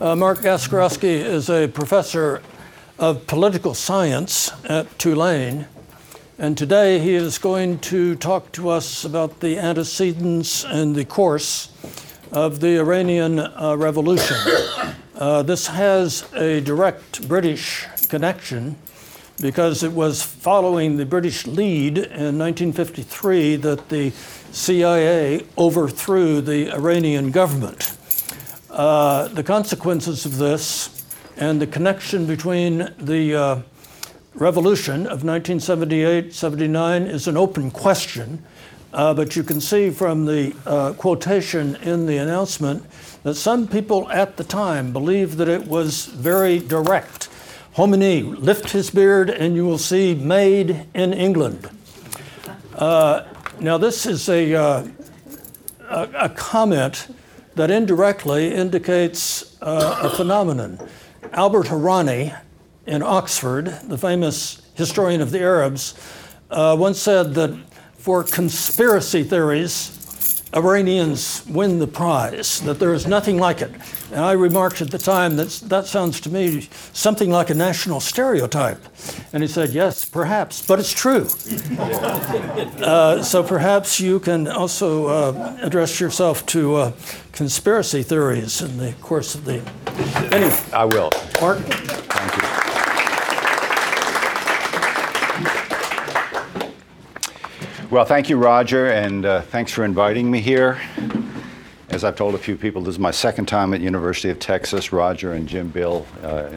Uh, Mark Gasiorowski is a professor of political science at Tulane, and today he is going to talk to us about the antecedents and the course of the Iranian uh, Revolution. Uh, this has a direct British connection because it was following the British lead in 1953 that the CIA overthrew the Iranian government. Uh, the consequences of this and the connection between the uh, revolution of 1978 79 is an open question. Uh, but you can see from the uh, quotation in the announcement that some people at the time believed that it was very direct Khomeini, lift his beard and you will see made in England. Uh, now, this is a, uh, a, a, comment that indirectly indicates uh, a phenomenon. Albert Hourani in Oxford, the famous historian of the Arabs, uh, once said that for conspiracy theories, Iranians win the prize, that there is nothing like it. And I remarked at the time that that sounds to me something like a national stereotype. And he said, Yes, perhaps, but it's true. uh, so perhaps you can also uh, address yourself to uh, conspiracy theories in the course of the. Anyway. I will. Mark? Thank you. Well, thank you, Roger, and uh, thanks for inviting me here. As I've told a few people, this is my second time at University of Texas. Roger and Jim Bill uh,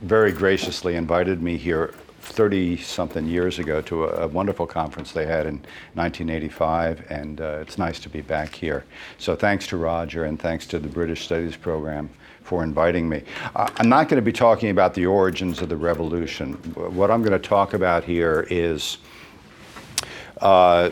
very graciously invited me here 30 something years ago to a, a, wonderful conference they had in 1985, and uh, it's nice to be back here. So thanks to Roger and thanks to the British Studies program for inviting me. Uh, I'm not going to be talking about the origins of the revolution. What I'm going to talk about here is uh,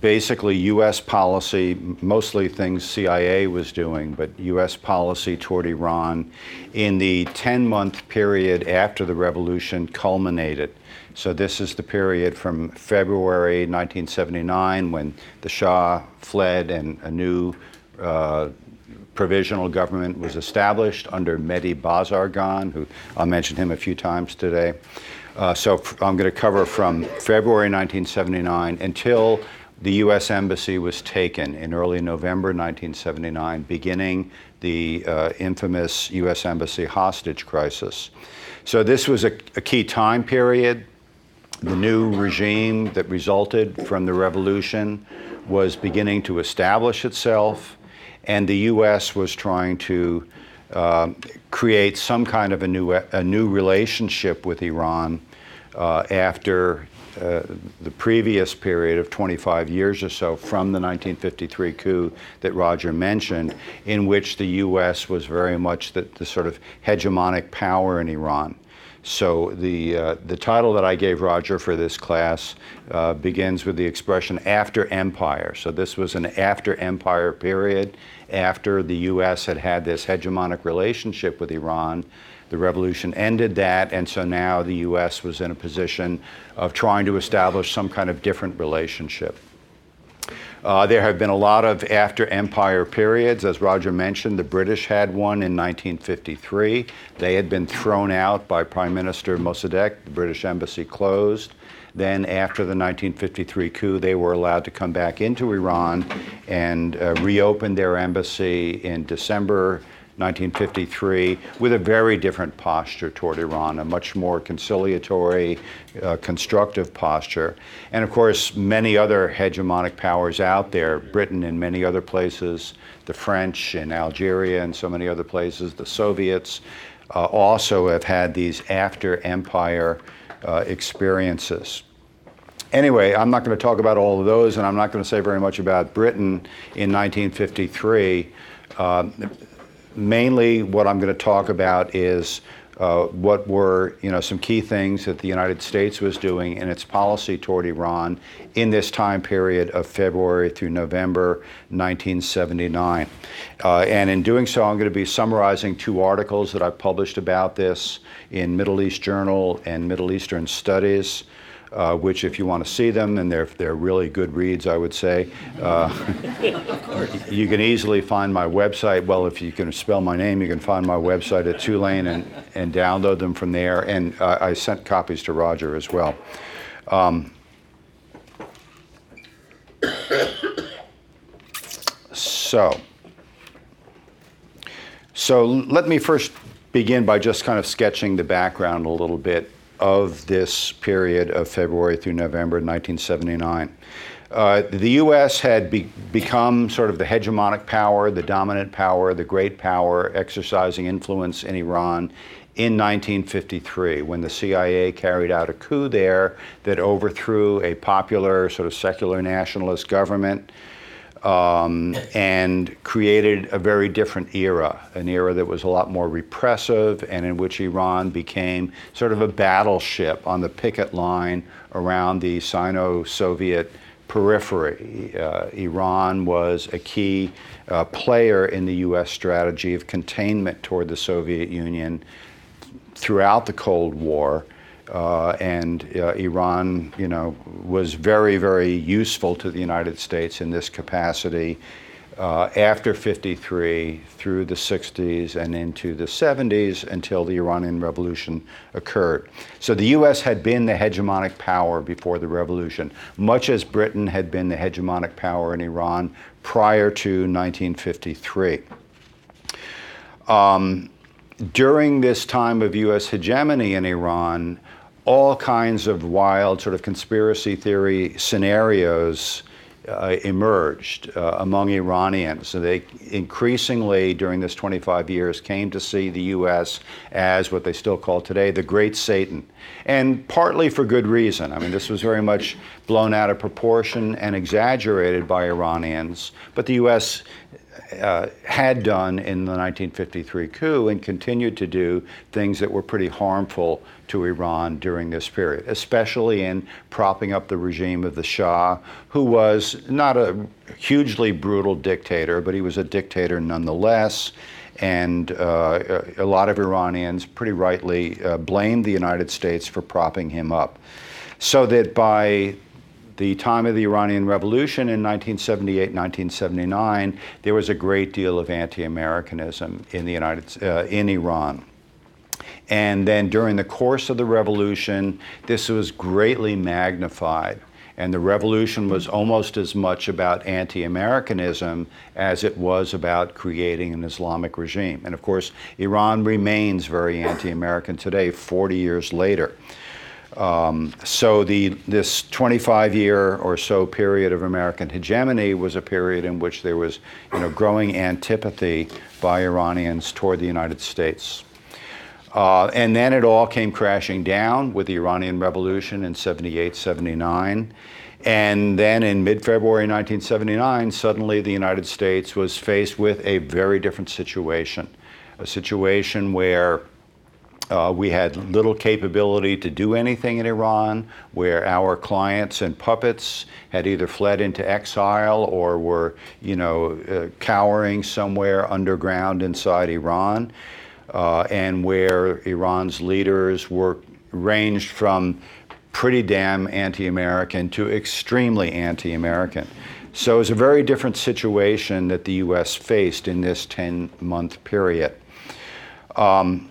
basically U.S. policy, mostly things CIA was doing, but U.S. policy toward Iran in the 10 month period after the revolution culminated. So, this is the period from February 1979 when the Shah fled and a new uh, provisional government was established under Mehdi Bazargan, who I'll mention him a few times today. Uh, so I'm going to cover from February 1979 until the U.S. Embassy was taken in early November 1979, beginning the uh, infamous U.S. Embassy hostage crisis. So this was a, a key time period. The new regime that resulted from the revolution was beginning to establish itself, and the U.S. was trying to uh, create some kind of a new, a new relationship with Iran after uh, the previous period of 25 years or so from the 1953 coup that Roger mentioned, in which the U.S. was very much the, the sort of hegemonic power in Iran. So the, uh, the title that I gave Roger for this class uh, begins with the expression after empire. So this was an after empire period, after the U.S. had had this hegemonic relationship with Iran. The revolution ended that, and so now the U.S. was in a position of trying to establish some kind of different relationship. Uh, there have been a lot of after empire periods. As Roger mentioned, the British had one in 1953. They had been thrown out by Prime Minister Mossadegh. The British embassy closed. Then, after the 1953 coup, they were allowed to come back into Iran and uh, reopen their embassy in December 1953 with a very different posture toward Iran, a much more conciliatory, uh, constructive posture. And of course, many other hegemonic powers out there, Britain and many other places, the French in Algeria and so many other places, the Soviets, uh, also have had these after empire uh, experiences. Anyway, I'm not going to talk about all of those, and I'm not going to say very much about Britain in 1953. Uh, mainly what I'm going to talk about is uh, what were you know some key things that the United States was doing in its policy toward Iran in this time period of February through November 1979. Uh, and in doing so, I'm going to be summarizing two articles that I've published about this in Middle East Journal and Middle Eastern Studies. Uh, which, if you want to see them, and they're, they're really good reads, I would say, uh, you can easily find my website. Well, if you can spell my name, you can find my website at Tulane and, and download them from there. And uh, I sent copies to Roger as well. Um, so, so let me first begin by just kind of sketching the background a little bit of this period of February through November 1979. Uh, the U.S. had be- become sort of the hegemonic power, the dominant power, the great power, exercising influence in Iran in 1953 when the CIA carried out a coup there that overthrew a popular, sort of secular nationalist government um, and created a very different era, an era that was a lot more repressive and in which Iran became sort of a battleship on the picket line around the Sino Soviet periphery. Uh, Iran was a key uh, player in the U.S. strategy of containment toward the Soviet Union throughout the Cold War. Uh, and uh, Iran, you know, was very, very useful to the United States in this capacity uh, after 53 through the 60s and into the 70s until the Iranian Revolution occurred. So the U.S. had been the hegemonic power before the revolution, much as Britain had been the hegemonic power in Iran prior to 1953. Um, during this time of U.S. hegemony in Iran, all kinds of wild sort of conspiracy theory scenarios uh, emerged uh, among Iranians. So they increasingly, during this 25 years, came to see the U.S. as what they still call today the Great Satan. And partly for good reason. I mean, this was very much blown out of proportion and exaggerated by Iranians. But the U.S uh, had done in the 1953 coup and continued to do things that were pretty harmful to Iran during this period, especially in propping up the regime of the Shah, who was not a hugely brutal dictator, but he was a dictator nonetheless. And uh, a lot of Iranians pretty rightly uh, blamed the United States for propping him up. So that by the time of the Iranian Revolution in 1978, 1979, there was a great deal of anti-Americanism in the United uh, in Iran. And then during the course of the revolution, this was greatly magnified. And the revolution was almost as much about anti Americanism as it was about creating an Islamic regime. And of course, Iran remains very anti American today, 40 years later. Um, so the, this 25 year or so period of American hegemony was a period in which there was you know, growing antipathy by Iranians toward the United States. Uh, and then it all came crashing down with the Iranian Revolution in 78, 79. And then in mid February 1979, suddenly the United States was faced with a very different situation. A situation where uh, we had little capability to do anything in Iran, where our clients and puppets had either fled into exile or were, you know, uh, cowering somewhere underground inside Iran, uh, and where Iran's leaders were ranged from pretty damn anti-American to extremely anti-American. So it was a very different situation that the U.S. faced in this 10-month period. Um,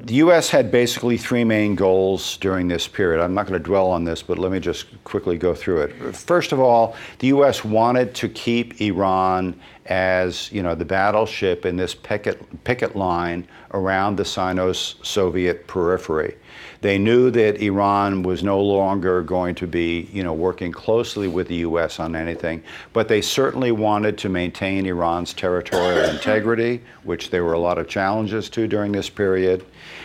the U.S. had basically three main goals during this period. I'm not going to dwell on this, but let me just quickly go through it. First of all, the U.S. wanted to keep Iran as you know the battleship in this picket, picket line around the Sino-Soviet periphery. They knew that Iran was no longer going to be, you know, working closely with the U.S. on anything, but they certainly wanted to maintain Iran's territorial integrity, which there were a lot of challenges to during this period.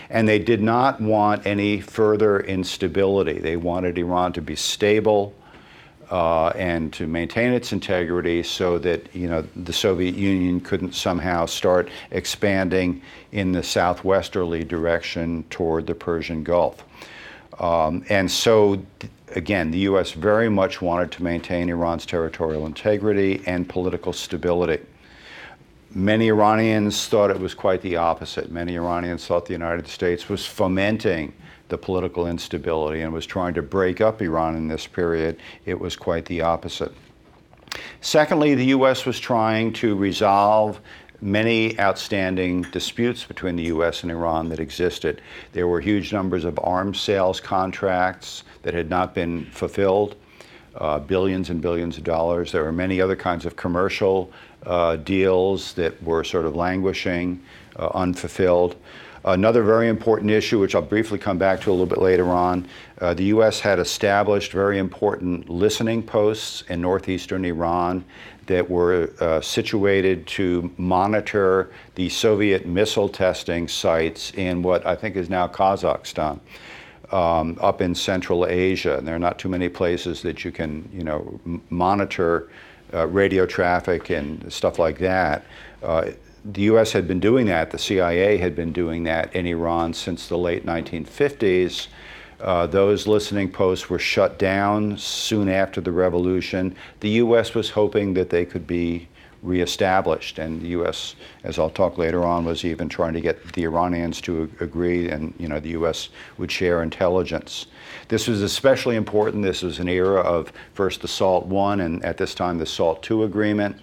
And they did not want any further instability. They wanted Iran to be stable, uh, and to maintain its integrity so that you know the Soviet Union couldn't somehow start expanding in the southwesterly direction toward the Persian Gulf. Um, and so, again, the U.S. very much wanted to maintain Iran's territorial integrity and political stability. many Iranians thought it was quite the opposite. Many Iranians thought the United States was fomenting the political instability and was trying to break up Iran in this period. It was quite the opposite. Secondly, the U.S. was trying to resolve many outstanding disputes between the U.S. and Iran that existed. There were huge numbers of arms sales contracts that had not been fulfilled, uh, billions and billions of dollars. There were many other kinds of commercial uh, deals that were sort of languishing, uh, unfulfilled. Another very important issue, which I'll briefly come back to a little bit later on, uh, the U.S. had established very important listening posts in northeastern Iran that were uh, situated to monitor the Soviet missile testing sites in what I think is now Kazakhstan. Um, up in Central Asia, and there are not too many places that you can, you know, m- monitor uh, radio traffic and stuff like that. Uh, the U.S. had been doing that. The CIA had been doing that in Iran since the late 1950s. Uh, those listening posts were shut down soon after the revolution. The U.S. was hoping that they could be reestablished, and the U.S., as I'll talk later on, was even trying to get the Iranians to agree, and you know the U.S. would share intelligence. This was especially important. This was an era of first the SALT I, and at this time the SALT II agreement.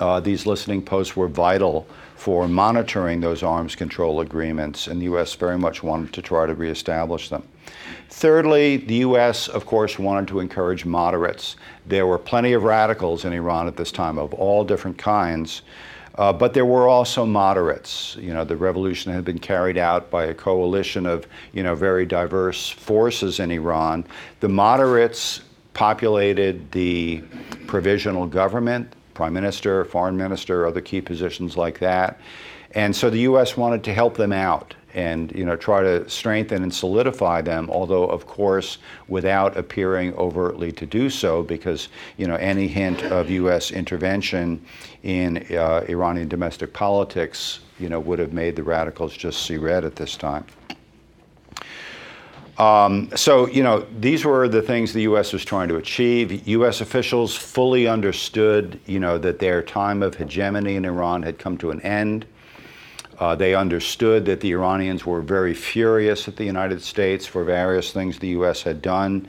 Uh, these listening posts were vital for monitoring those arms control agreements, and the U.S. very much wanted to try to reestablish them. Thirdly, the U.S., of course, wanted to encourage moderates. There were plenty of radicals in Iran at this time of all different kinds, uh, but there were also moderates. You know, the revolution had been carried out by a coalition of, you know, very diverse forces in Iran. The moderates populated the provisional government prime minister, foreign minister, other key positions like that. And so the U.S. wanted to help them out and you know try to strengthen and solidify them although of course without appearing overtly to do so because you know any hint of US intervention in uh, Iranian domestic politics you know would have made the radicals just see red at this time um, so, you know, these were the things the U.S. was trying to achieve. U.S. officials fully understood, you know, that their time of hegemony in Iran had come to an end. Uh, they understood that the Iranians were very furious at the United States for various things the U.S. had done.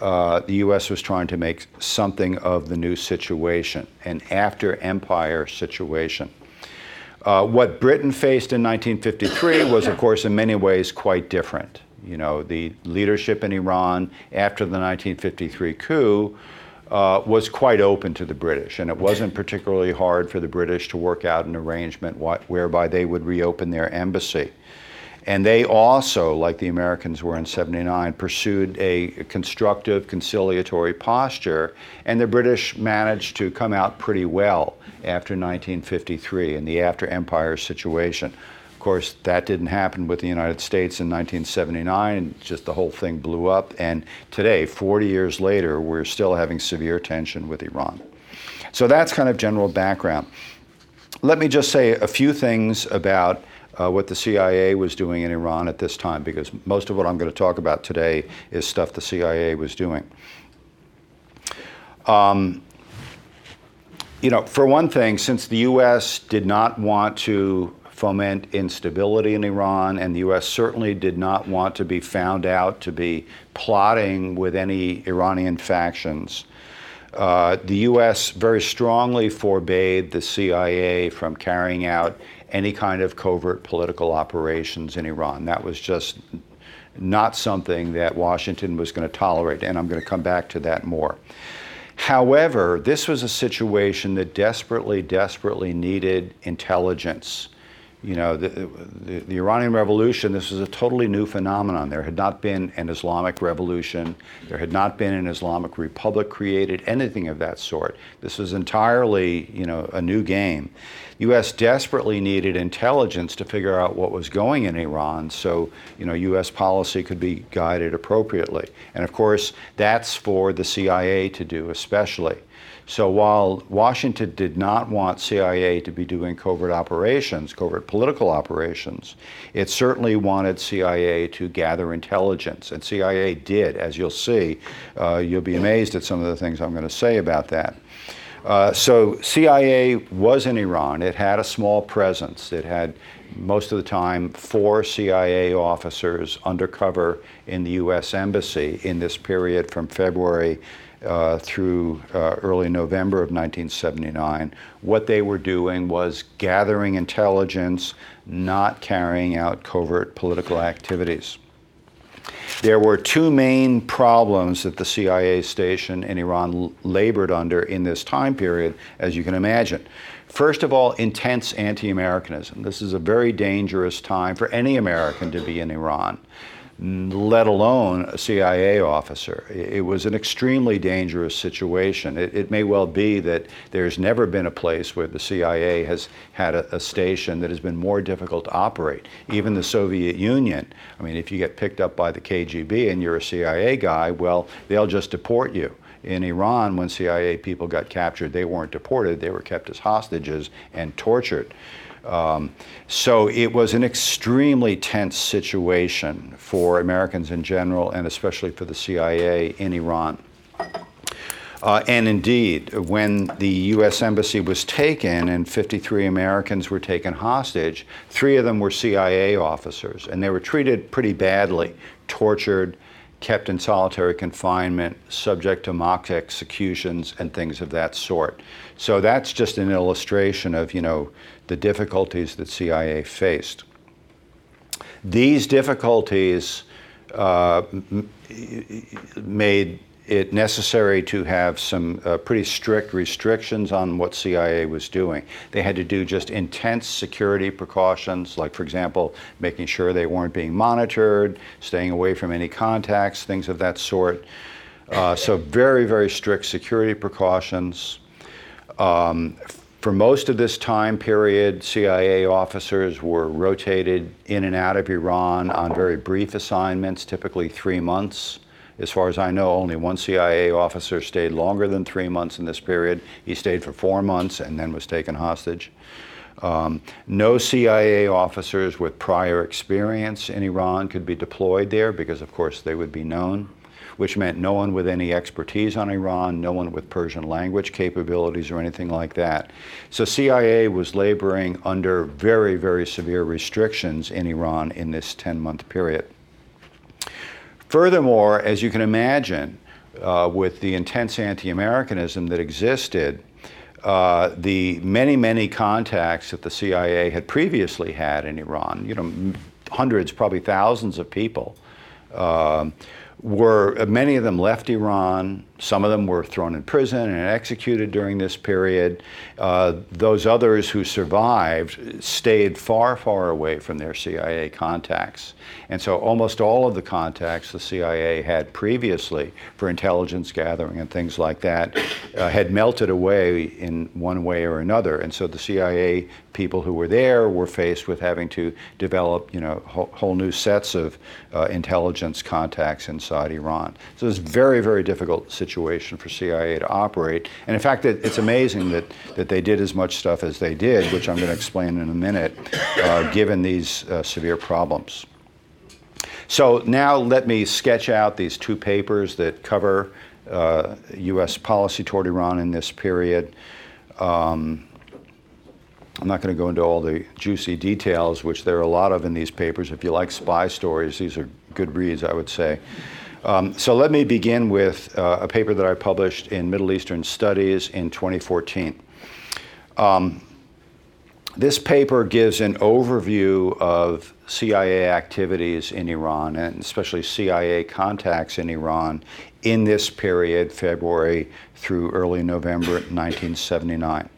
Uh, the U.S. was trying to make something of the new situation, an after empire situation. Uh, what Britain faced in 1953 was, of course, in many ways quite different. You know, the leadership in Iran after the 1953 coup uh, was quite open to the British, and it wasn't particularly hard for the British to work out an arrangement wh- whereby they would reopen their embassy. And they also, like the Americans were in 79, pursued a constructive, conciliatory posture, and the British managed to come out pretty well after 1953 in the after empire situation course, that didn't happen with the United States in 1979, and just the whole thing blew up. And today, 40 years later, we're still having severe tension with Iran. So that's kind of general background. Let me just say a few things about uh, what the CIA was doing in Iran at this time, because most of what I'm going to talk about today is stuff the CIA was doing. Um, you know, for one thing, since the U.S. did not want to foment instability in Iran, and the U.S. certainly did not want to be found out to be plotting with any Iranian factions. Uh, the U.S. very strongly forbade the CIA from carrying out any kind of covert political operations in Iran. That was just not something that Washington was going to tolerate, and I'm going to come back to that more. However, this was a situation that desperately, desperately needed intelligence you know, the, the, the, Iranian Revolution, this was a totally new phenomenon. There had not been an Islamic revolution. There had not been an Islamic republic created, anything of that sort. This was entirely, you know, a new game. U.S. desperately needed intelligence to figure out what was going in Iran so, you know, U.S. policy could be guided appropriately. And of course, that's for the CIA to do especially. So while Washington did not want CIA to be doing covert operations, covert political operations, it certainly wanted CIA to gather intelligence. And CIA did, as you'll see. Uh, you'll be amazed at some of the things I'm going to say about that. Uh, so CIA was in Iran. It had a small presence. It had most of the time four CIA officers undercover in the U.S. Embassy in this period from February uh, through uh, early November of 1979. What they were doing was gathering intelligence, not carrying out covert political activities. There were two main problems that the CIA station in Iran labored under in this time period, as you can imagine. First of all, intense anti Americanism. This is a very dangerous time for any American to be in Iran let alone a CIA officer. It was an extremely dangerous situation. It, it, may well be that there's never been a place where the CIA has had a, a, station that has been more difficult to operate. Even the Soviet Union. I mean, if you get picked up by the KGB and you're a CIA guy, well, they'll just deport you. In Iran, when CIA people got captured, they weren't deported, they were kept as hostages and tortured. Um, so it was an extremely tense situation for Americans in general, and especially for the CIA in Iran. Uh, and indeed, when the U.S. Embassy was taken and 53 Americans were taken hostage, three of them were CIA officers, and they were treated pretty badly, tortured, kept in solitary confinement, subject to mock executions, and things of that sort. So that's just an illustration of, you know, the difficulties that CIA faced. These difficulties uh, made it necessary to have some uh, pretty strict restrictions on what CIA was doing. They had to do just intense security precautions, like, for example, making sure they weren't being monitored, staying away from any contacts, things of that sort. Uh, so, very, very strict security precautions. Um, for most of this time period, CIA officers were rotated in and out of Iran on very brief assignments, typically three months. As far as I know, only one CIA officer stayed longer than three months in this period. He stayed for four months and then was taken hostage. Um, no CIA officers with prior experience in Iran could be deployed there because, of course, they would be known which meant no one with any expertise on Iran, no one with Persian language capabilities or anything like that. So CIA was laboring under very, very severe restrictions in Iran in this 10 month period. Furthermore, as you can imagine, uh, with the intense anti Americanism that existed, uh, the many, many contacts that the CIA had previously had in Iran, you know, hundreds, probably thousands of people, uh, were many of them left Iran. Some of them were thrown in prison and executed during this period. Uh, those others who survived stayed far, far away from their CIA contacts. And so almost all of the contacts the CIA had previously for intelligence gathering and things like that uh, had melted away in one way or another. And so the CIA people who were there were faced with having to develop, you know, whole, whole new sets of uh, intelligence contacts inside Iran. So it's a very, very difficult situation for CIA to operate. And in fact, it, it's amazing that, that they did as much stuff as they did, which I'm going to explain in a minute, uh, given these uh, severe problems. So now let me sketch out these two papers that cover U.S. Uh, policy toward Iran in this period. Um, I'm not going to go into all the juicy details, which there are a lot of in these papers. If you like spy stories, these are good reads, I would say. Um, so let me begin with uh, a paper that I published in Middle Eastern Studies in 2014. Um, this paper gives an overview of CIA activities in Iran, and especially CIA contacts in Iran in this period, February through early November 1979.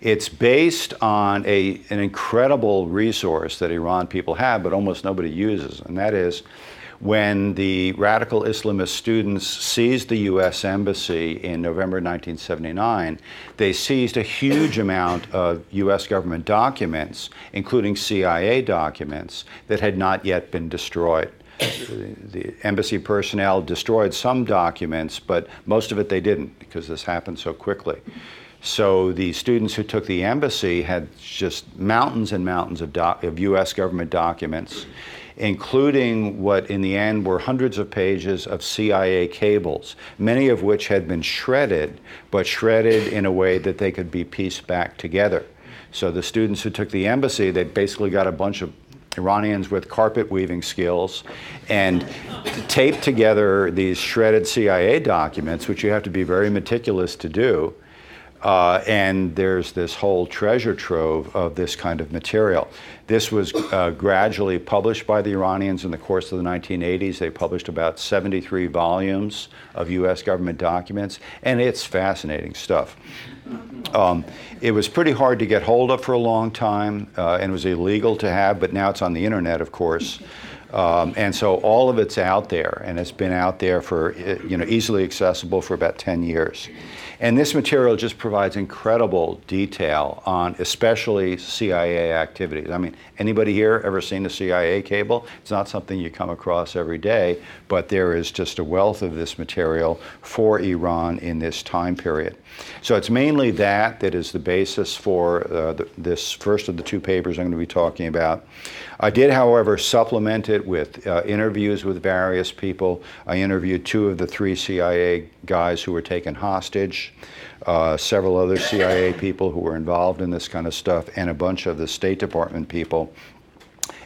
It's based on a, an incredible resource that Iran people have, but almost nobody uses, and that is when the radical Islamist students seized the U.S. Embassy in November 1979, they seized a huge amount of U.S. government documents, including CIA documents, that had not yet been destroyed. The embassy personnel destroyed some documents, but most of it they didn't because this happened so quickly. So the students who took the embassy had just mountains and mountains of, doc- of U.S. government documents including what in the end were hundreds of pages of CIA cables, many of which had been shredded, but shredded in a way that they could be pieced back together. So the students who took the embassy, they basically got a bunch of Iranians with carpet weaving skills and taped together these shredded CIA documents, which you have to be very meticulous to do. Uh, and there's this whole treasure trove of this kind of material. This was uh, gradually published by the Iranians in the course of the 1980s. They published about 73 volumes of US government documents, and it's fascinating stuff. Um, it was pretty hard to get hold of for a long time, uh, and was illegal to have, but now it's on the internet, of course. Um, and so all of it's out there, and it's been out there for, you know, easily accessible for about 10 years. And this material just provides incredible detail on especially CIA activities. I mean, anybody here ever seen a CIA cable? It's not something you come across every day, but there is just a wealth of this material for Iran in this time period. So it's mainly that that is the basis for uh, the, this first of the two papers I'm going to be talking about. I did, however, supplement it with uh, interviews with various people. I interviewed two of the three CIA guys who were taken hostage, uh, several other CIA people who were involved in this kind of stuff, and a bunch of the State Department people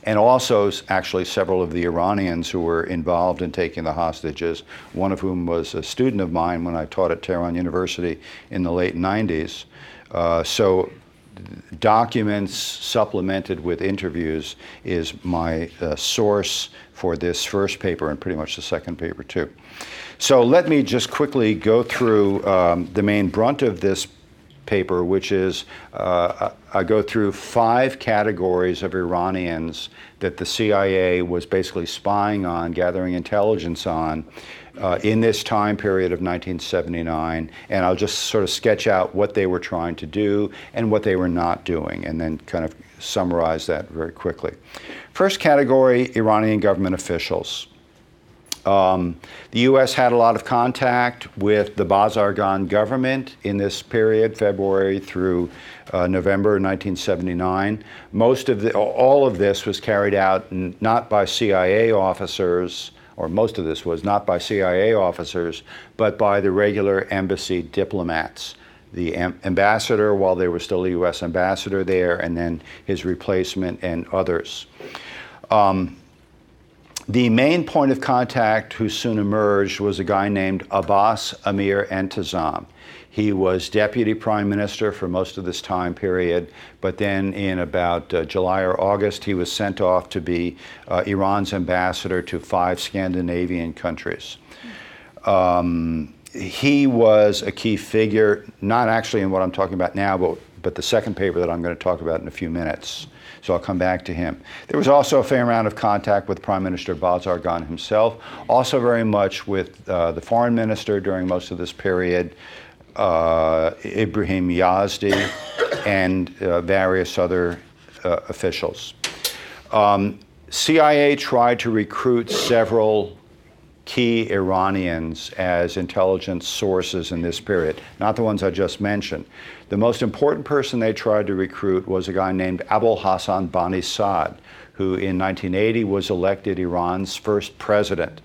and also actually several of the Iranians who were involved in taking the hostages, one of whom was a student of mine when I taught at Tehran University in the late 90s. Uh, so documents supplemented with interviews is my uh, source for this first paper and pretty much the second paper too. So let me just quickly go through um, the main brunt of this paper, which is uh, I go through five categories of Iranians that the CIA was basically spying on, gathering intelligence on, uh, in this time period of 1979, and I'll just sort of sketch out what they were trying to do and what they were not doing, and then kind of summarize that very quickly. First category Iranian government officials. Um, the U.S. had a lot of contact with the Bazargan government in this period, February through uh, November 1979. Most of the, all of this was carried out n- not by CIA officers or most of this was not by CIA officers, but by the regular embassy diplomats. The am- ambassador, while there was still a U.S. ambassador there, and then his replacement and others. Um, the main point of contact who soon emerged was a guy named Abbas Amir Entezam. He was deputy prime minister for most of this time period, but then in about uh, July or August, he was sent off to be uh, Iran's ambassador to five Scandinavian countries. Um, he was a key figure, not actually in what I'm talking about now, but, but the second paper that I'm going to talk about in a few minutes. So I'll come back to him. There was also a fair amount of contact with Prime Minister Bazargan himself, also very much with uh, the foreign minister during most of this period, uh, Ibrahim Yazdi, and uh, various other uh, officials. Um, CIA tried to recruit several key Iranians as intelligence sources in this period, not the ones I just mentioned. The most important person they tried to recruit was a guy named Abul Hassan Bani who in 1980 was elected Iran's first president.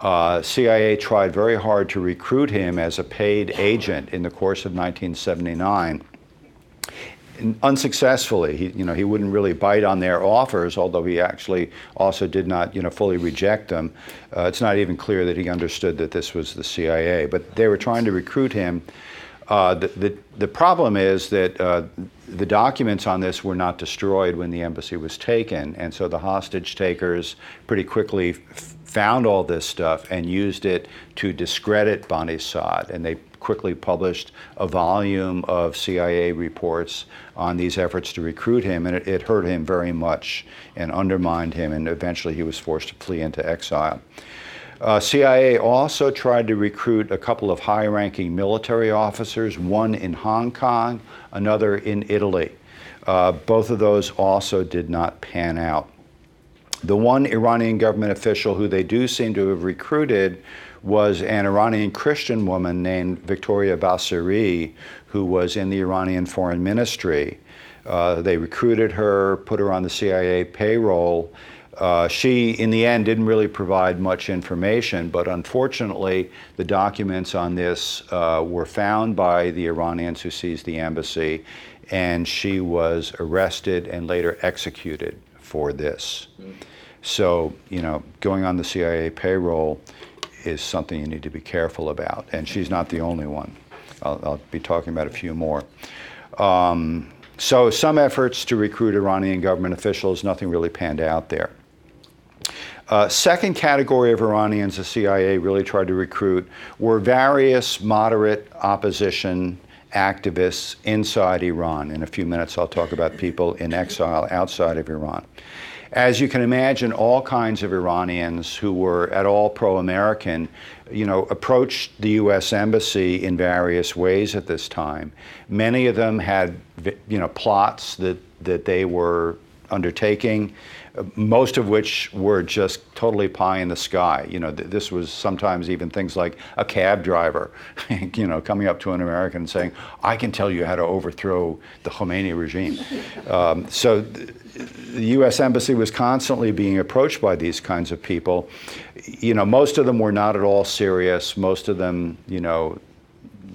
Uh, CIA tried very hard to recruit him as a paid agent in the course of 1979. unsuccessfully, he, you know, he wouldn't really bite on their offers, although he actually also did not, you know, fully reject them. Uh, it's not even clear that he understood that this was the CIA, but they were trying to recruit him. Uh, the, the, the, problem is that uh, the documents on this were not destroyed when the embassy was taken, and so the hostage takers pretty quickly f- found all this stuff and used it to discredit Bani Sadr. And they quickly published a volume of CIA reports on these efforts to recruit him, and it, it hurt him very much and undermined him, and eventually he was forced to flee into exile. Uh, CIA also tried to recruit a couple of high ranking military officers, one in Hong Kong, another in Italy. Uh, both of those also did not pan out. The one Iranian government official who they do seem to have recruited was an Iranian Christian woman named Victoria Basiri, who was in the Iranian foreign ministry. Uh, they recruited her, put her on the CIA payroll. Uh, she, in the end, didn't really provide much information, but unfortunately, the documents on this uh, were found by the Iranians who seized the embassy, and she was arrested and later executed for this. So, you know, going on the CIA payroll is something you need to be careful about, and she's not the only one. I'll, I'll be talking about a few more. Um, so, some efforts to recruit Iranian government officials, nothing really panned out there. Uh, second category of Iranians the CIA really tried to recruit were various moderate opposition activists inside Iran. In a few minutes, I'll talk about people in exile outside of Iran. As you can imagine, all kinds of Iranians who were at all pro-American, you know, approached the U.S. embassy in various ways at this time. Many of them had, you know, plots that that they were undertaking most of which were just totally pie in the sky. You know, th- this was sometimes even things like a cab driver, you know, coming up to an American and saying, "I can tell you how to overthrow the Khomeini regime." Um, so. Th- the U.S. Embassy was constantly being approached by these kinds of people. You know, most of them were not at all serious. Most of them, you know,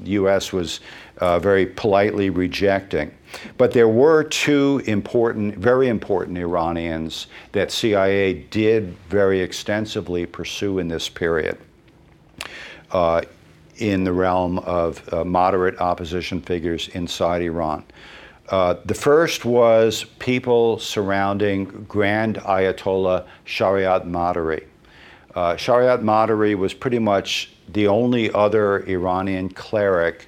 U.S. was uh, very politely rejecting. But there were two important, very important Iranians that CIA did very extensively pursue in this period uh, in the realm of uh, moderate opposition figures inside Iran. Uh, the first was people surrounding Grand Ayatollah Shariat Madari. Uh, Shariat Madari was pretty much the only other Iranian cleric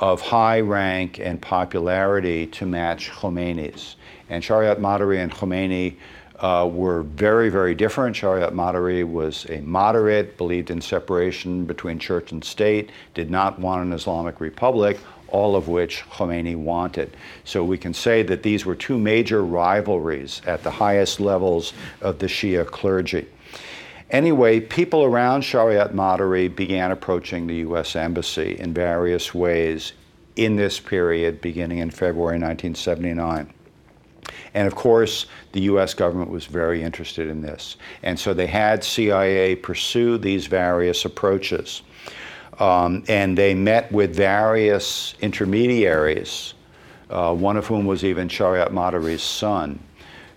of high rank and popularity to match Khomeini's. And Shariat Madari and Khomeini uh, were very, very different. Shariat Madari was a moderate, believed in separation between church and state, did not want an Islamic republic, all of which Khomeini wanted. So we can say that these were two major rivalries at the highest levels of the Shia clergy. Anyway, people around Shariat Madari began approaching the U.S. Embassy in various ways in this period, beginning in February 1979. And of course, the US government was very interested in this. And so they had CIA pursue these various approaches. Um, and they met with various intermediaries, uh, one of whom was even Shariat Madari's son,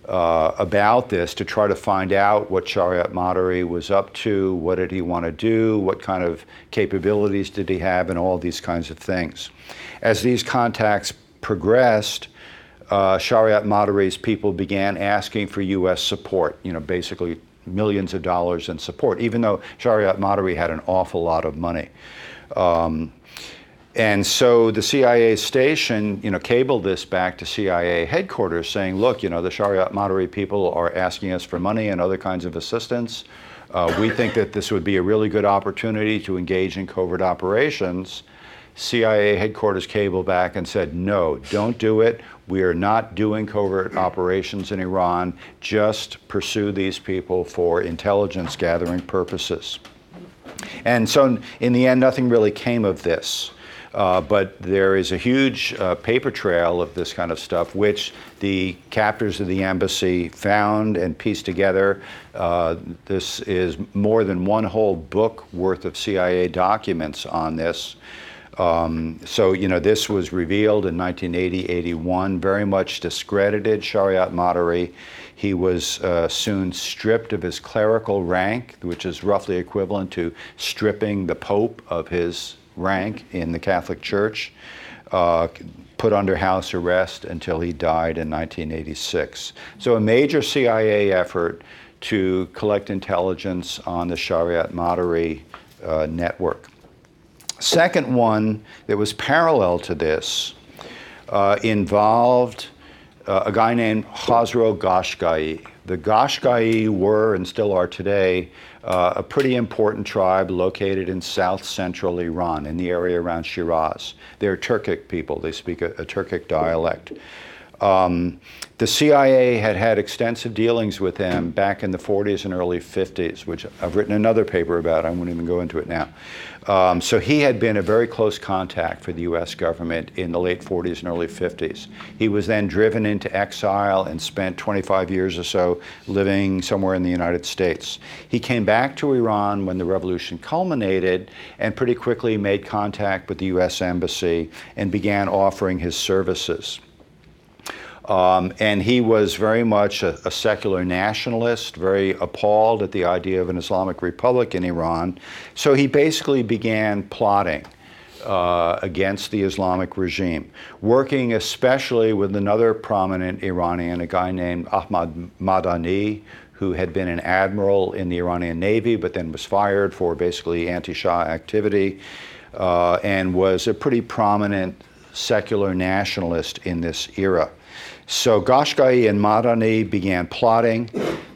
uh, about this to try to find out what Shariat Madari was up to, what did he want to do, what kind of capabilities did he have, and all these kinds of things. As these contacts progressed, uh, Shariat Madari's people began asking for U.S. support, you know, basically millions of dollars in support, even though Shariat Madari had an awful lot of money. Um, and so the CIA station, you know, cabled this back to CIA headquarters saying, look, you know, the Shariat Madari people are asking us for money and other kinds of assistance. Uh, we think that this would be a really good opportunity to engage in covert operations. CIA headquarters cabled back and said, no, don't do it. We are not doing covert operations in Iran. Just pursue these people for intelligence gathering purposes. And so, in the end, nothing really came of this. Uh, but there is a huge uh, paper trail of this kind of stuff, which the captors of the embassy found and pieced together. Uh, this is more than one whole book worth of CIA documents on this. Um, so, you know, this was revealed in 1980 81, very much discredited Shariat Madari. He was uh, soon stripped of his clerical rank, which is roughly equivalent to stripping the Pope of his rank in the Catholic Church, uh, put under house arrest until he died in 1986. So, a major CIA effort to collect intelligence on the Shariat Madari uh, network. Second one that was parallel to this uh, involved uh, a guy named Khosrow Qashqai. The Qashqai were and still are today uh, a pretty important tribe located in south central Iran, in the area around Shiraz. They're Turkic people, they speak a, a Turkic dialect. Um, the CIA had had extensive dealings with him back in the 40s and early 50s, which I've written another paper about. I won't even go into it now. Um, so he had been a very close contact for the U.S. government in the late 40s and early 50s. He was then driven into exile and spent 25 years or so living somewhere in the United States. He came back to Iran when the revolution culminated and pretty quickly made contact with the U.S. Embassy and began offering his services. Um, and he was very much a, a, secular nationalist, very appalled at the idea of an Islamic Republic in Iran. So he basically began plotting uh, against the Islamic regime, working especially with another prominent Iranian, a guy named Ahmad Madani, who had been an admiral in the Iranian Navy but then was fired for basically anti Shah activity uh, and was a pretty prominent secular nationalist in this era. So Qashqai and Madani began plotting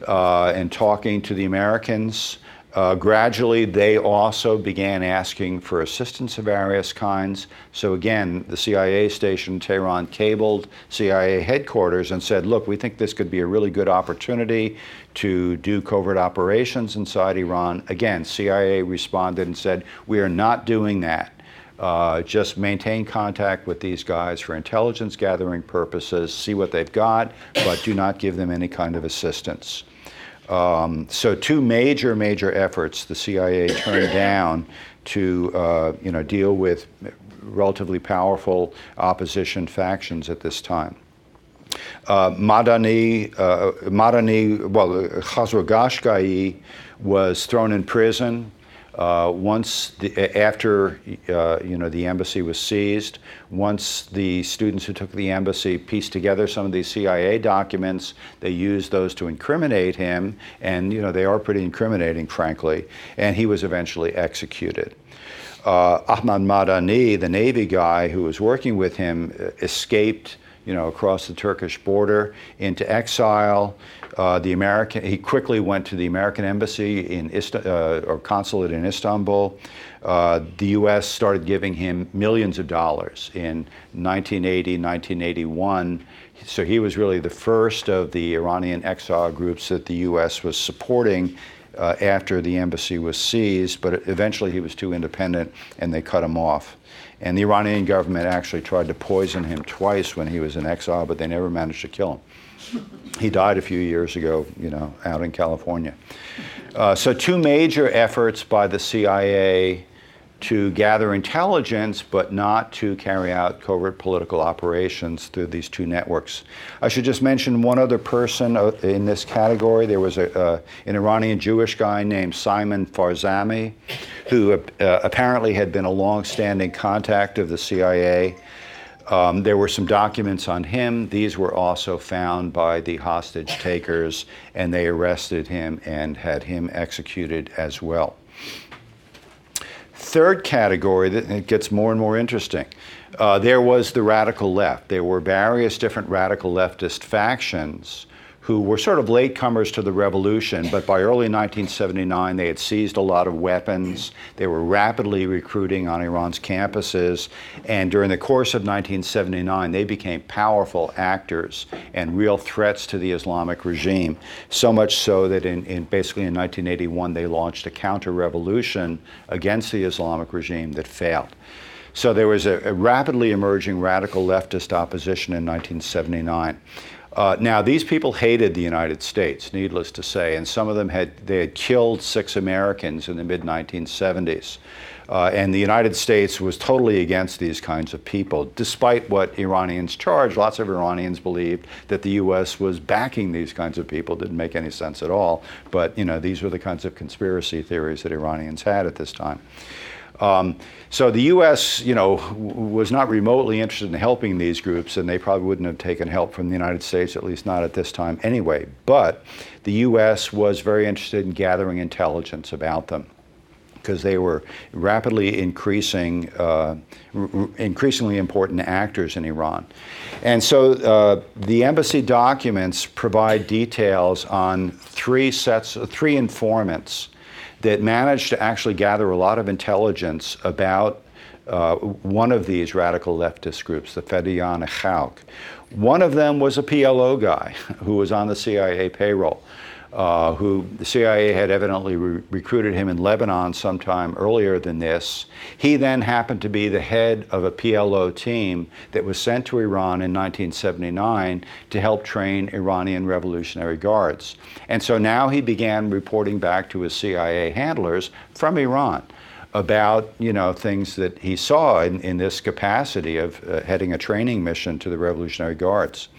uh, and talking to the Americans. Uh, gradually, they also began asking for assistance of various kinds. So, again, the CIA station in Tehran cabled CIA headquarters and said, Look, we think this could be a really good opportunity to do covert operations inside Iran. Again, CIA responded and said, We are not doing that. Uh, just maintain contact with these guys for intelligence gathering purposes, see what they've got, but do not give them any kind of assistance. Um, so, two major, major efforts the CIA turned down to uh, you know, deal with relatively powerful opposition factions at this time. Uh, Madani, uh, Madani, well, Khosrow was thrown in prison uh, once the, after uh, you know the embassy was seized, once the students who took the embassy pieced together some of these CIA documents, they used those to incriminate him, and you know they are pretty incriminating, frankly. And he was eventually executed. Uh, Ahmad Madani, the Navy guy who was working with him, uh, escaped you know, across the Turkish border into exile. Uh, the American, he quickly went to the American embassy in uh, or consulate in Istanbul. Uh, the U.S. started giving him millions of dollars in 1980, 1981. So he was really the first of the Iranian exile groups that the U.S. was supporting uh, after the embassy was seized, but eventually he was too independent and they cut him off. And the Iranian government actually tried to poison him twice when he was in exile, but they never managed to kill him. He died a few years ago, you know, out in California. Uh, so, two major efforts by the CIA to gather intelligence, but not to carry out covert political operations through these two networks. I should just mention one other person uh, in this category. There was a, uh, an Iranian Jewish guy named Simon Farzami, who uh, apparently had been a long-standing contact of the CIA. Um, there were some documents on him. These were also found by the hostage takers, and they arrested him and had him executed as well. Third category that gets more and more interesting. Uh, there was the radical left. There were various different radical leftist factions who were sort of latecomers to the revolution, but by early 1979 they had seized a lot of weapons. They were rapidly recruiting on Iran's campuses, and during the course of 1979 they became powerful actors and real threats to the Islamic regime. So much so that in, in basically in 1981 they launched a counter-revolution against the Islamic regime that failed. So there was a, a rapidly emerging radical leftist opposition in 1979. Uh, now, these people hated the United States, needless to say, and some of them had they had killed six Americans in the mid 1970s. Uh, and the United States was totally against these kinds of people, despite what Iranians charged. Lots of Iranians believed that the U.S. was backing these kinds of people. Didn't make any sense at all. But you know, these were the kinds of conspiracy theories that Iranians had at this time. Um, so the U.S., you know, was not remotely interested in helping these groups, and they probably wouldn't have taken help from the United States, at least not at this time anyway. But the U.S. was very interested in gathering intelligence about them because they were rapidly increasing, uh, r- increasingly important actors in Iran. And so uh, the embassy documents provide details on three sets, three informants that managed to actually gather a lot of intelligence about uh, one of these radical leftist groups, the Verenigde Gauw. One of them was a PLO guy who was on the CIA payroll uh, who the CIA had evidently re- recruited him in Lebanon sometime earlier than this. He then happened to be the head of a PLO team that was sent to Iran in 1979 to help train Iranian Revolutionary Guards. And so now he began reporting back to his CIA handlers from Iran about you know things that he saw in, in this capacity of uh, heading a training mission to the Revolutionary Guards.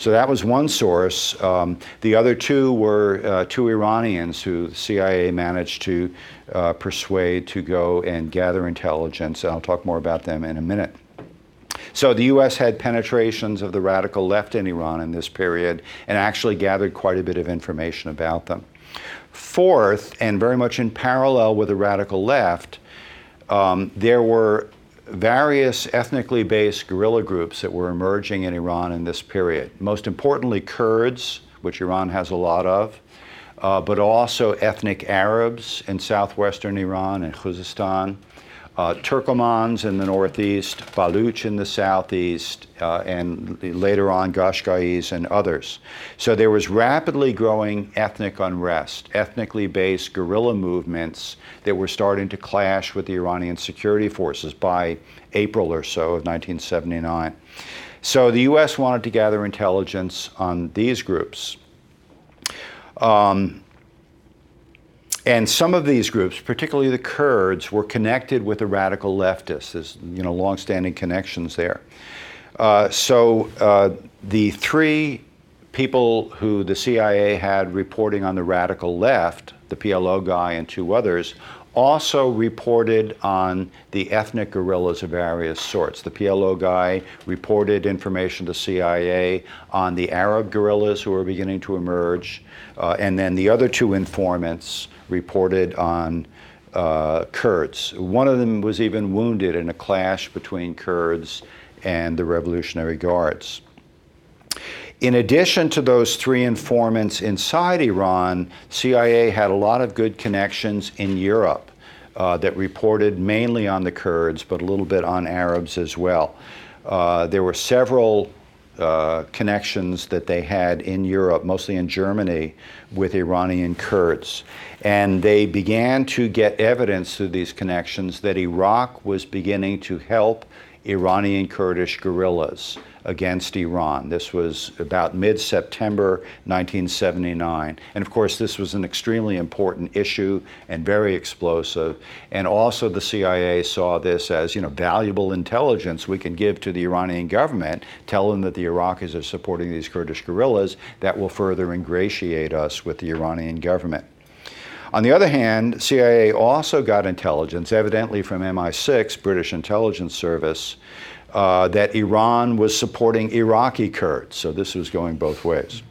So that was one source. Um, the other two were uh, two Iranians who the CIA managed to uh, persuade to go and gather intelligence. I'll talk more about them in a minute. So the U.S. had penetrations of the radical left in Iran in this period and actually gathered quite a bit of information about them. Fourth, and very much in parallel with the radical left, um, there were various ethnically based guerrilla groups that were emerging in Iran in this period. Most importantly, Kurds, which Iran has a lot of, uh, but also ethnic Arabs in southwestern Iran and Khuzestan, uh, Turkomans in the northeast, Baluch in the southeast, uh, and later on Qashqais and others. So there was rapidly growing ethnic unrest, ethnically based guerrilla movements that were starting to clash with the Iranian security forces by April or so of 1979. So the U.S. wanted to gather intelligence on these groups. Um, and some of these groups, particularly the Kurds, were connected with the radical leftists. There's you know longstanding connections there. Uh, so uh, the three people who the CIA had reporting on the radical left, the PLO guy and two others, also reported on the ethnic guerrillas of various sorts. The PLO guy reported information to CIA on the Arab guerrillas who were beginning to emerge, uh, and then the other two informants reported on uh, Kurds. One of them was even wounded in a clash between Kurds and the Revolutionary Guards. In addition to those three informants inside Iran, CIA had a lot of good connections in Europe uh, that reported mainly on the Kurds, but a little bit on Arabs as well. Uh, there were several uh, connections that they had in Europe, mostly in Germany, with Iranian Kurds. And they began to get evidence through these connections that Iraq was beginning to help Iranian Kurdish guerrillas against Iran. This was about mid September 1979. And of course, this was an extremely important issue and very explosive. And also, the CIA saw this as you know, valuable intelligence we can give to the Iranian government, tell them that the Iraqis are supporting these Kurdish guerrillas. That will further ingratiate us with the Iranian government. On the other hand, CIA also got intelligence, evidently from MI6, British Intelligence Service, uh, that Iran was supporting Iraqi Kurds. So this was going both ways.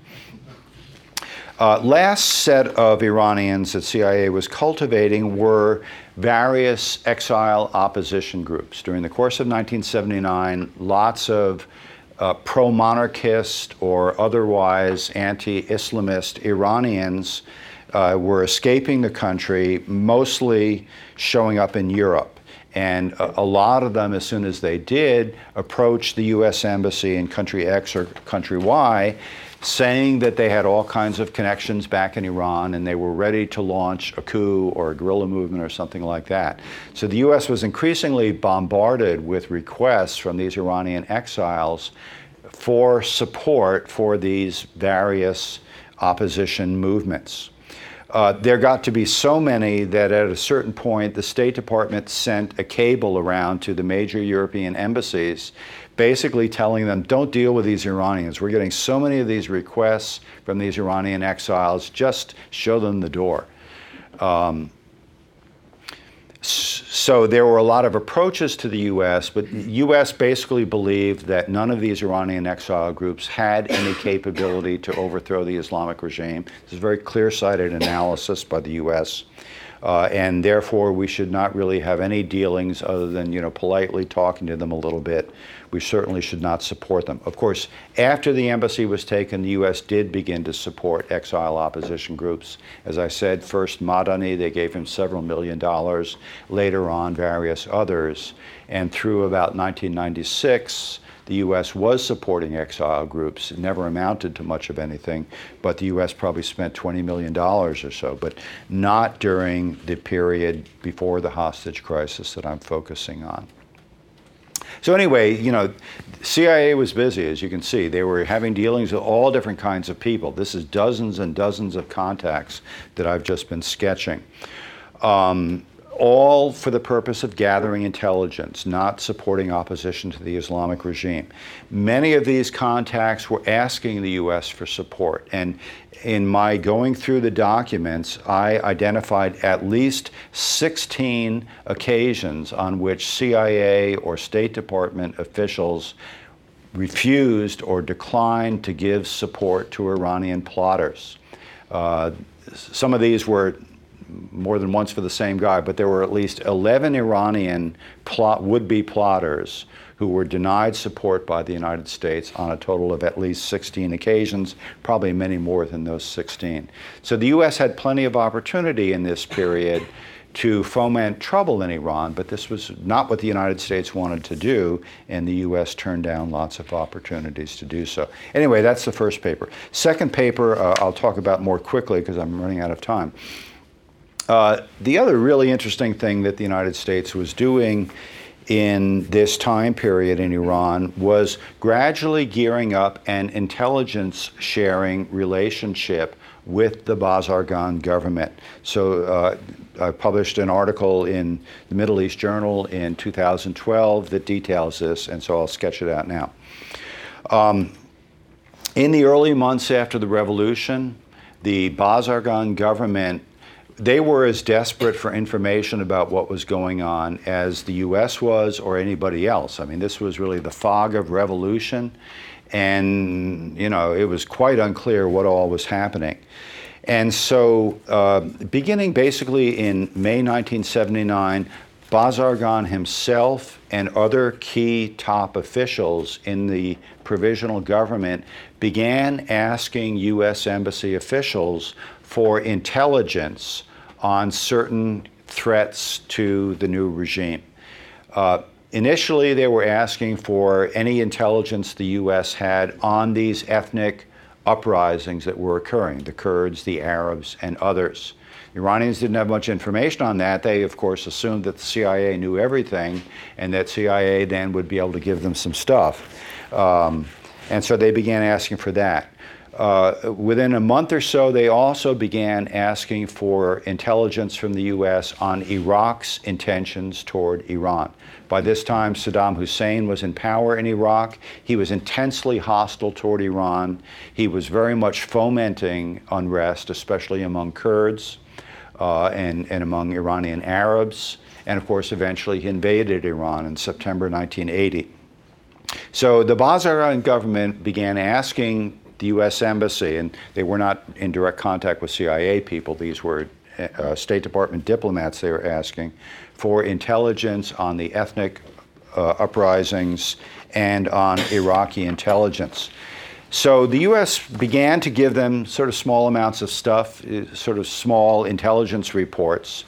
Uh, last set of Iranians that CIA was cultivating were various exile opposition groups. During the course of 1979, lots of uh, pro monarchist or otherwise anti Islamist Iranians uh, were escaping the country, mostly showing up in Europe. And a, a, lot of them, as soon as they did, approached the U.S. Embassy in country X or country Y, saying that they had all kinds of connections back in Iran and they were ready to launch a coup or a guerrilla movement or something like that. So the U.S. was increasingly bombarded with requests from these Iranian exiles for support for these various opposition movements. Uh, there got to be so many that at a certain point the State Department sent a cable around to the major European embassies, basically telling them, don't deal with these Iranians. We're getting so many of these requests from these Iranian exiles, just show them the door. Um, so there were a lot of approaches to the U.S., but the U.S. basically believed that none of these Iranian exile groups had any capability to overthrow the Islamic regime. This is a very clear-sighted analysis by the U.S. Uh, and therefore, we should not really have any dealings other than, you know, politely talking to them a little bit. We certainly should not support them. Of course, after the embassy was taken, the U.S. did begin to support exile opposition groups. As I said, first Madani, they gave him several million dollars. Later on, various others. And through about 1996, the U.S. was supporting exile groups. It never amounted to much of anything, but the U.S. probably spent $20 million or so, but not during the period before the hostage crisis that I'm focusing on. So anyway, you know, CIA was busy, as you can see. They were having dealings with all different kinds of people. This is dozens and dozens of contacts that I've just been sketching. Um, all for the purpose of gathering intelligence, not supporting opposition to the Islamic regime. Many of these contacts were asking the U.S. for support. And in my going through the documents, I identified at least 16 occasions on which CIA or State Department officials refused or declined to give support to Iranian plotters. Uh, some of these were more than once for the same guy, but there were at least 11 Iranian plot, would-be plotters who were denied support by the United States on a total of at least 16 occasions, probably many more than those 16. So the U.S. had plenty of opportunity in this period to foment trouble in Iran, but this was not what the United States wanted to do, and the U.S. turned down lots of opportunities to do so. Anyway, that's the first paper. Second paper, uh, I'll talk about more quickly because I'm running out of time. Uh, the other really interesting thing that the United States was doing in this time period in Iran was gradually gearing up an intelligence sharing relationship with the Bazargan government. So uh, I published an article in the Middle East Journal in 2012 that details this, and so I'll sketch it out now. Um, in the early months after the revolution, the Bazargan government they were as desperate for information about what was going on as the U.S. was or anybody else. I mean, this was really the fog of revolution, and you know, it was quite unclear what all was happening. And so, uh, beginning basically in May 1979, Bazargan himself and other key top officials in the provisional government began asking U.S. embassy officials for intelligence on certain threats to the new regime. Uh, initially, they were asking for any intelligence the U.S. had on these ethnic uprisings that were occurring the Kurds, the Arabs, and others. Iranians didn't have much information on that. They, of course, assumed that the CIA knew everything and that CIA then would be able to give them some stuff. Um, and so they began asking for that. Uh, within a month or so, they also began asking for intelligence from the U.S. on Iraq's intentions toward Iran. By this time, Saddam Hussein was in power in Iraq. He was intensely hostile toward Iran. He was very much fomenting unrest, especially among Kurds uh, and, and among Iranian Arabs. And of course, eventually he invaded Iran in September 1980. So the Bazargan government began asking the U.S. Embassy, and they were not in direct contact with CIA people. These were uh, State Department diplomats they were asking for intelligence on the ethnic uh, uprisings and on Iraqi intelligence. So the U.S. began to give them sort of small amounts of stuff, uh, sort of small intelligence reports.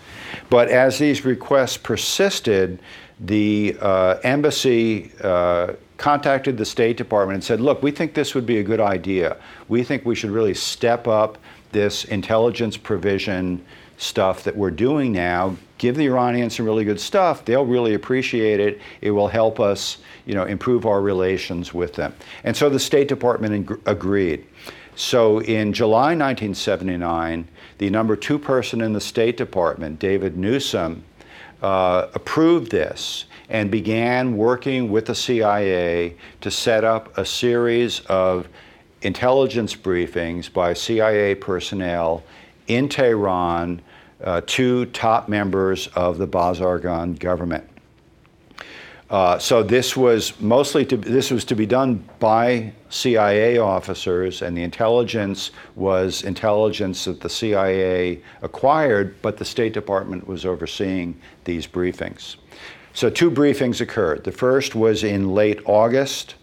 But as these requests persisted, the uh, embassy uh, contacted the State Department and said, look, we think this would be a good idea. We think we should really step up this intelligence provision stuff that we're doing now, give the Iranians some really good stuff. They'll really appreciate it. It will help us, you know, improve our relations with them. And so the State Department ag- agreed. So in July 1979, the number two person in the State Department, David Newsom, uh, approved this and began working with the CIA to set up a series of intelligence briefings by CIA personnel in Tehran uh, to top members of the Bazargan government. Uh, so this was mostly to, this was to be done by CIA officers, and the intelligence was intelligence that the CIA acquired, but the State Department was overseeing these briefings. So two briefings occurred. The first was in late August.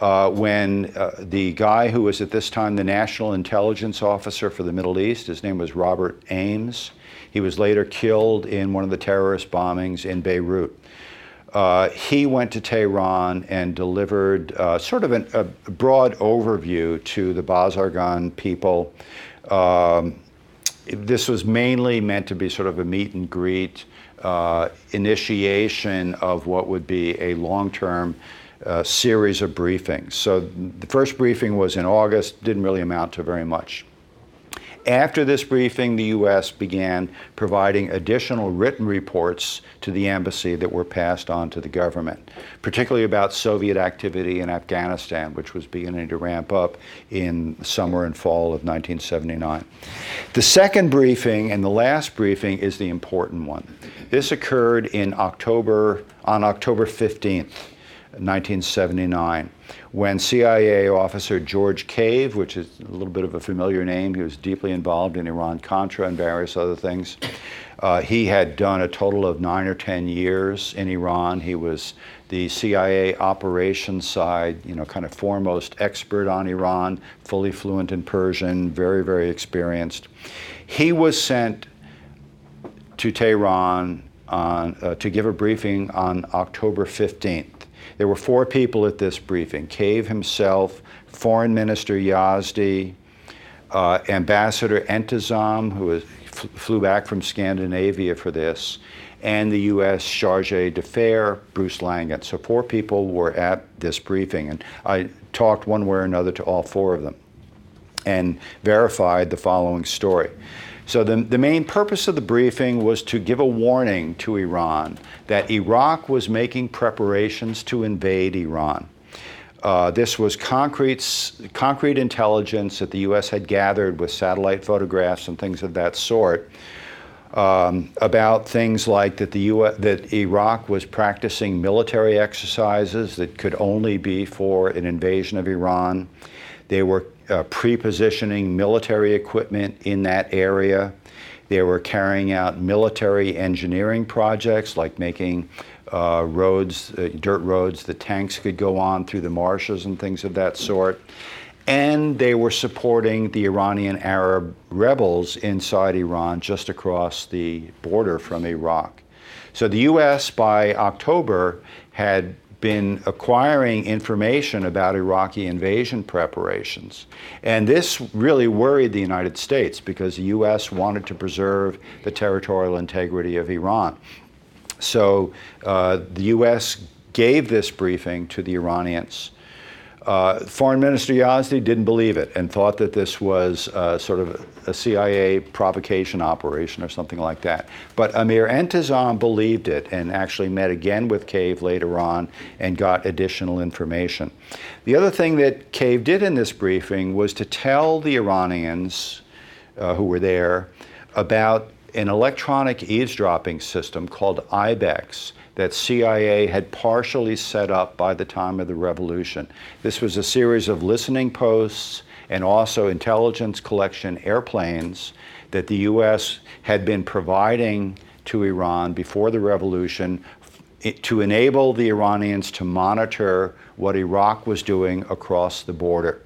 Uh, when uh, the guy who was at this time the National Intelligence Officer for the Middle East, his name was Robert Ames, he was later killed in one of the terrorist bombings in Beirut. Uh, he went to Tehran and delivered uh, sort of an, a broad overview to the Bazargan people. Um, this was mainly meant to be sort of a meet and greet initiation of what would be a long term uh, series of briefings. So the first briefing was in August, didn't really amount to very much. After this briefing, the U.S. began providing additional written reports to the embassy that were passed on to the government, particularly about Soviet activity in Afghanistan, which was beginning to ramp up in summer and fall of 1979. The second briefing and the last briefing is the important one. This occurred in October, on October 15th. 1979, when CIA officer George Cave, which is a little bit of a familiar name, he was deeply involved in Iran Contra and various other things. Uh, he had done a total of nine or ten years in Iran. He was the CIA operations side, you know, kind of foremost expert on Iran, fully fluent in Persian, very, very experienced. He was sent to Tehran on, uh, to give a briefing on October 15th. There were four people at this briefing Cave himself, Foreign Minister Yazdi, uh, Ambassador Entezam, who was, f- flew back from Scandinavia for this, and the U.S. Charge d'Affaires, Bruce Laingen. So four people were at this briefing, and I talked one way or another to all four of them and verified the following story. So the, the main purpose of the briefing was to give a warning to Iran that Iraq was making preparations to invade Iran. Uh, this was concrete, concrete intelligence that the U.S. had gathered with satellite photographs and things of that sort um, about things like that the U.S. that Iraq was practicing military exercises that could only be for an invasion of Iran. They were uh, pre-positioning military equipment in that area. They were carrying out military engineering projects like making uh, roads, uh, dirt roads that tanks could go on through the marshes and things of that sort. And they were supporting the Iranian Arab rebels inside Iran just across the border from Iraq. So the U.S. by October had been acquiring information about Iraqi invasion preparations. And this really worried the United States because the U.S. wanted to preserve the territorial integrity of Iran. So uh, the U.S. gave this briefing to the Iranians uh, Foreign Minister Yazdi didn't believe it and thought that this was uh, sort of a CIA provocation operation or something like that. But Amir Entezam believed it and actually met again with Cave later on and got additional information. The other thing that Cave did in this briefing was to tell the Iranians uh, who were there about an electronic eavesdropping system called IBEX that CIA had partially set up by the time of the revolution. This was a series of listening posts and also intelligence collection airplanes that the U.S. had been providing to Iran before the revolution to enable the Iranians to monitor what Iraq was doing across the border.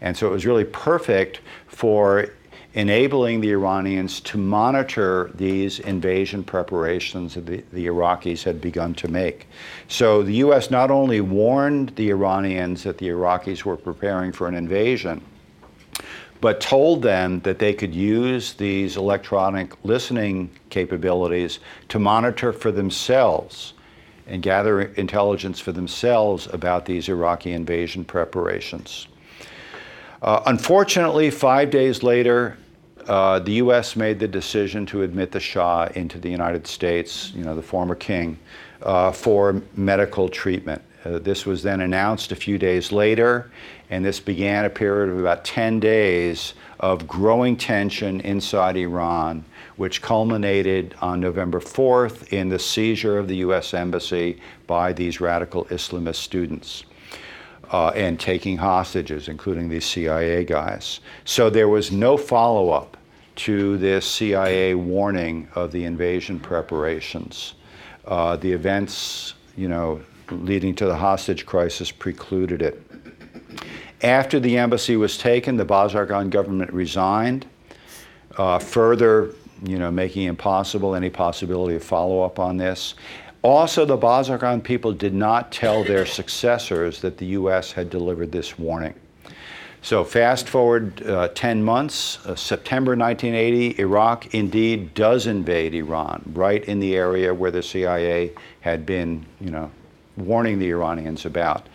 And so it was really perfect for enabling the Iranians to monitor these invasion preparations that the, the, Iraqis had begun to make. So the U.S. not only warned the Iranians that the Iraqis were preparing for an invasion, but told them that they could use these electronic listening capabilities to monitor for themselves and gather intelligence for themselves about these Iraqi invasion preparations. Uh, unfortunately, five days later, uh, the U.S. made the decision to admit the Shah into the United States, you know, the former king, uh, for medical treatment. Uh, this was then announced a few days later, and this began a period of about 10 days of growing tension inside Iran, which culminated on November 4th in the seizure of the U.S. Embassy by these radical Islamist students. Uh, and taking hostages, including these CIA guys. So there was no follow up to this CIA warning of the invasion preparations. Uh, the events, you know, leading to the hostage crisis precluded it. After the embassy was taken, the Bazargan government resigned, uh, further, you know, making impossible any possibility of follow up on this. Also, the Bazargan people did not tell their successors that the U.S. had delivered this warning. So, fast forward uh, 10 months, uh, September 1980, Iraq indeed does invade Iran, right in the area where the CIA had been, you know, warning the Iranians about.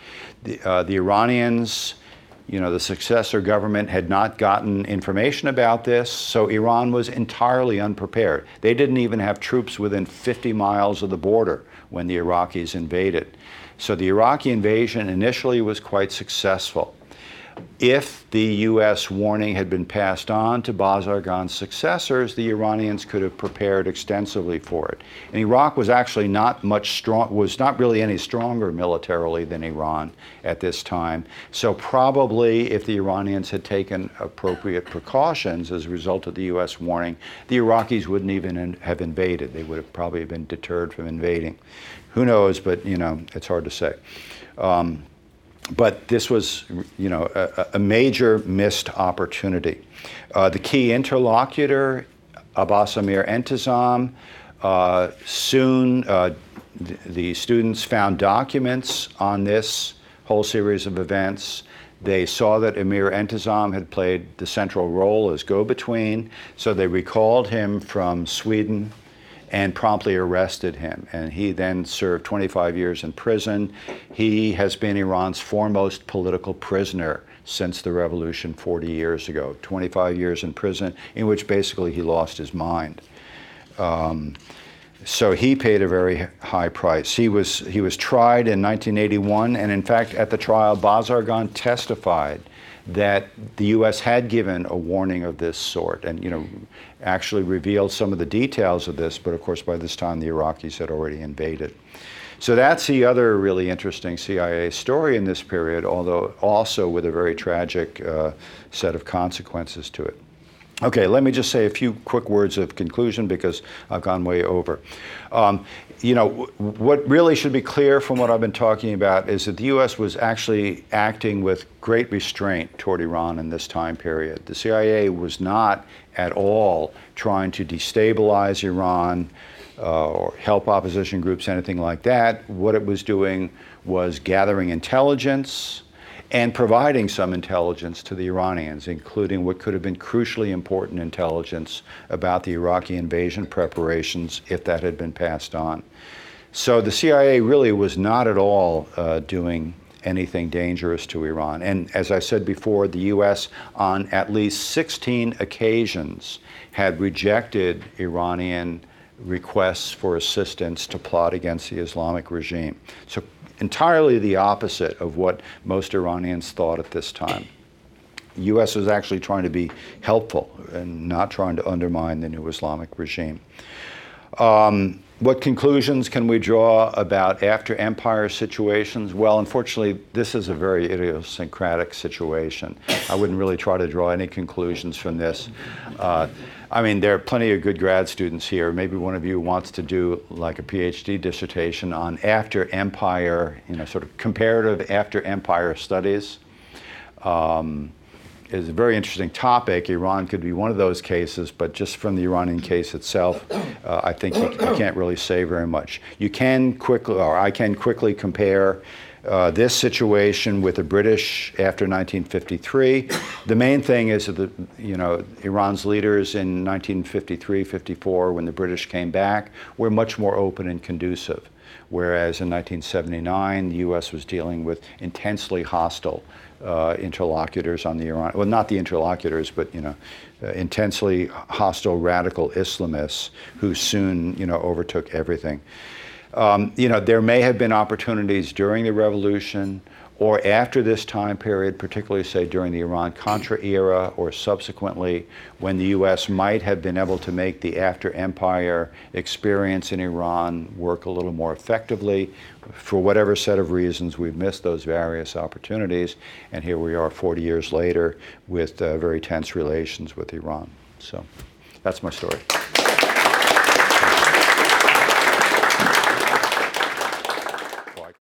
The, uh, the Iranians, you know, the successor government had not gotten information about this, so Iran was entirely unprepared. They didn't even have troops within 50 miles of the border when the Iraqis invaded. So the Iraqi invasion initially was quite successful if the U.S. warning had been passed on to Bazargan's successors, the Iranians could have prepared extensively for it. And Iraq was actually not much strong, was not really any stronger militarily than Iran at this time. So probably if the Iranians had taken appropriate precautions as a result of the U.S. warning, the Iraqis wouldn't even in, have invaded. They would have probably been deterred from invading. Who knows? But you know, it's hard to say. Um, but this was, you know, a, a major missed opportunity. Uh, the key interlocutor, Abbas Amir Entezam, uh, soon uh, th- the students found documents on this whole series of events. They saw that Amir Entezam had played the central role as go between, so they recalled him from Sweden and promptly arrested him. And he then served 25 years in prison. He has been Iran's foremost political prisoner since the revolution 40 years ago. 25 years in prison, in which basically he lost his mind. Um, so he paid a very high price. He was, he was tried in 1981, and in fact, at the trial, Bazargan testified that the U.S. had given a warning of this sort and, you know, actually revealed some of the details of this, but of course by this time the Iraqis had already invaded. So that's the other really interesting CIA story in this period, although also with a very tragic uh, set of consequences to it. Okay, let me just say a few quick words of conclusion because I've gone way over. Um, you know, what really should be clear from what I've been talking about is that the U.S. was actually acting with great restraint toward Iran in this time period. The CIA was not at all trying to destabilize Iran uh, or help opposition groups, anything like that. What it was doing was gathering intelligence and providing some intelligence to the Iranians, including what could have been crucially important intelligence about the Iraqi invasion preparations if that had been passed on. So the CIA really was not at all uh, doing anything dangerous to Iran. And as I said before, the U.S. on at least 16 occasions had rejected Iranian requests for assistance to plot against the Islamic regime. So entirely the opposite of what most Iranians thought at this time. The U.S. was actually trying to be helpful and not trying to undermine the new Islamic regime. Um, what conclusions can we draw about after empire situations? Well, unfortunately, this is a very idiosyncratic situation. I wouldn't really try to draw any conclusions from this. Uh, I mean, there are plenty of good grad students here. Maybe one of you wants to do like a PhD dissertation on after empire, you know, sort of comparative after empire studies. Um, is a very interesting topic. Iran could be one of those cases, but just from the Iranian case itself, uh, I think you, you, can't really say very much. You can quickly, or I can quickly compare uh, this situation with the British after 1953. The main thing is that the, you know Iran's leaders in 1953, 54, when the British came back, were much more open and conducive. Whereas in 1979, the U.S. was dealing with intensely hostile uh, interlocutors on the Iran, well, not the interlocutors, but you know, uh, intensely hostile radical Islamists who soon, you know, overtook everything. Um, you know, there may have been opportunities during the revolution or after this time period, particularly say during the Iran Contra era or subsequently, when the U.S. might have been able to make the after empire experience in Iran work a little more effectively. For whatever set of reasons, we've missed those various opportunities, and here we are 40 years later with uh, very tense relations with Iran. So that's my story.